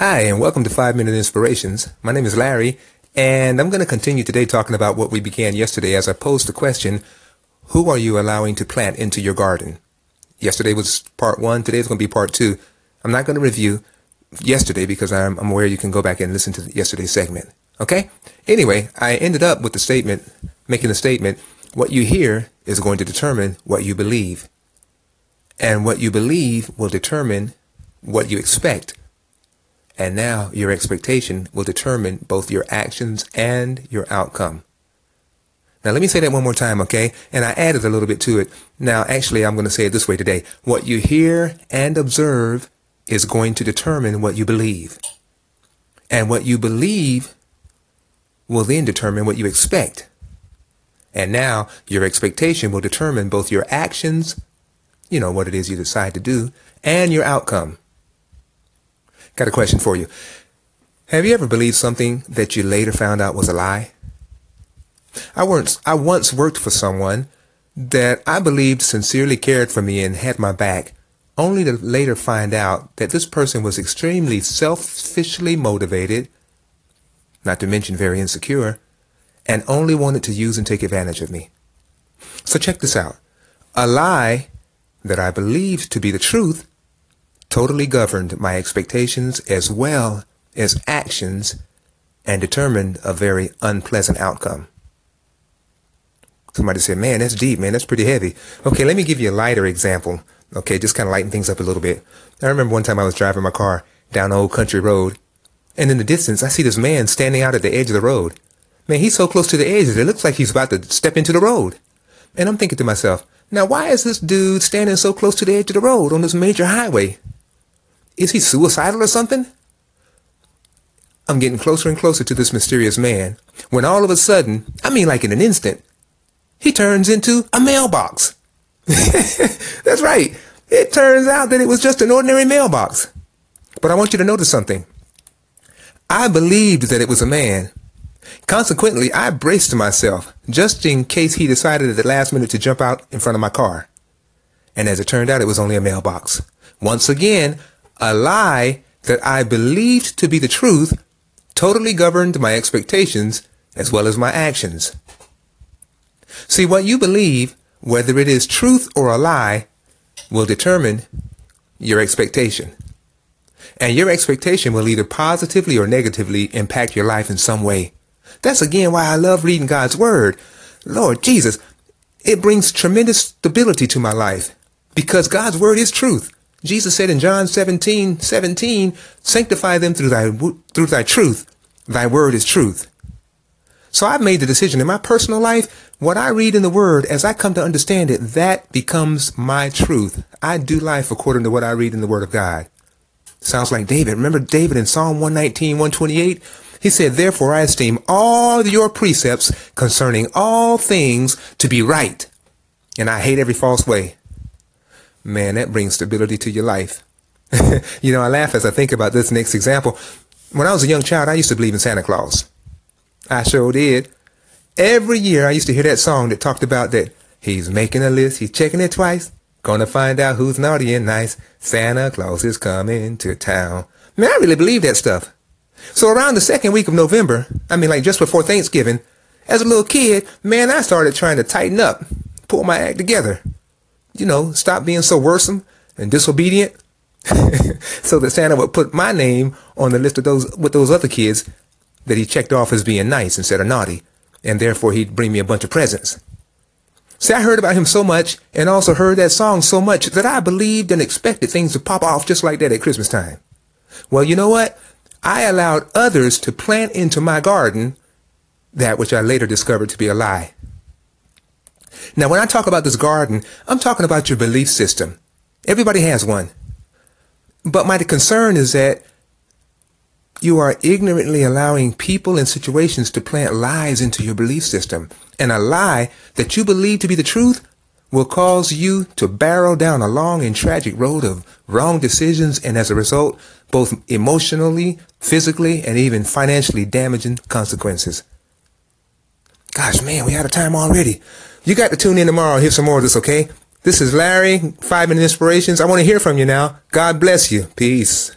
Hi, and welcome to 5 Minute Inspirations. My name is Larry, and I'm going to continue today talking about what we began yesterday as I posed the question, who are you allowing to plant into your garden? Yesterday was part one. Today is going to be part two. I'm not going to review yesterday because I'm, I'm aware you can go back and listen to yesterday's segment. Okay? Anyway, I ended up with the statement, making the statement, what you hear is going to determine what you believe. And what you believe will determine what you expect. And now your expectation will determine both your actions and your outcome. Now let me say that one more time, okay? And I added a little bit to it. Now actually I'm going to say it this way today. What you hear and observe is going to determine what you believe. And what you believe will then determine what you expect. And now your expectation will determine both your actions, you know, what it is you decide to do, and your outcome. Got a question for you. Have you ever believed something that you later found out was a lie? I once, I once worked for someone that I believed sincerely cared for me and had my back, only to later find out that this person was extremely selfishly motivated, not to mention very insecure, and only wanted to use and take advantage of me. So check this out. A lie that I believed to be the truth totally governed my expectations as well as actions and determined a very unpleasant outcome. Somebody said, man, that's deep, man. That's pretty heavy. Okay, let me give you a lighter example. Okay, just kind of lighten things up a little bit. I remember one time I was driving my car down an old country road, and in the distance, I see this man standing out at the edge of the road. Man, he's so close to the edge that it looks like he's about to step into the road. And I'm thinking to myself, now why is this dude standing so close to the edge of the road on this major highway? Is he suicidal or something? I'm getting closer and closer to this mysterious man when all of a sudden, I mean like in an instant, he turns into a mailbox. That's right. It turns out that it was just an ordinary mailbox. But I want you to notice something. I believed that it was a man. Consequently, I braced myself just in case he decided at the last minute to jump out in front of my car. And as it turned out, it was only a mailbox. Once again, a lie that I believed to be the truth totally governed my expectations as well as my actions. See, what you believe, whether it is truth or a lie, will determine your expectation. And your expectation will either positively or negatively impact your life in some way. That's again why I love reading God's Word. Lord Jesus, it brings tremendous stability to my life because God's Word is truth. Jesus said in John 17, 17, sanctify them through thy, through thy truth. Thy word is truth. So I've made the decision in my personal life, what I read in the word, as I come to understand it, that becomes my truth. I do life according to what I read in the word of God. Sounds like David. Remember David in Psalm 119, 128? He said, Therefore I esteem all your precepts concerning all things to be right, and I hate every false way man, that brings stability to your life. you know, I laugh as I think about this next example. When I was a young child, I used to believe in Santa Claus. I sure did. Every year I used to hear that song that talked about that he's making a list, he's checking it twice, gonna find out who's naughty and nice. Santa Claus is coming to town. Man, I really believe that stuff. So around the second week of November, I mean like just before Thanksgiving, as a little kid, man, I started trying to tighten up, pull my act together you know, stop being so worrisome and disobedient. so that Santa would put my name on the list of those with those other kids that he checked off as being nice instead of naughty, and therefore he'd bring me a bunch of presents. See, I heard about him so much and also heard that song so much that I believed and expected things to pop off just like that at Christmas time. Well, you know what? I allowed others to plant into my garden that which I later discovered to be a lie. Now, when I talk about this garden, I'm talking about your belief system. Everybody has one. But my concern is that you are ignorantly allowing people and situations to plant lies into your belief system. And a lie that you believe to be the truth will cause you to barrel down a long and tragic road of wrong decisions and as a result, both emotionally, physically, and even financially damaging consequences. Gosh, man, we out of time already. You got to tune in tomorrow and hear some more of this, okay? This is Larry, Five Minute Inspirations. I want to hear from you now. God bless you. Peace.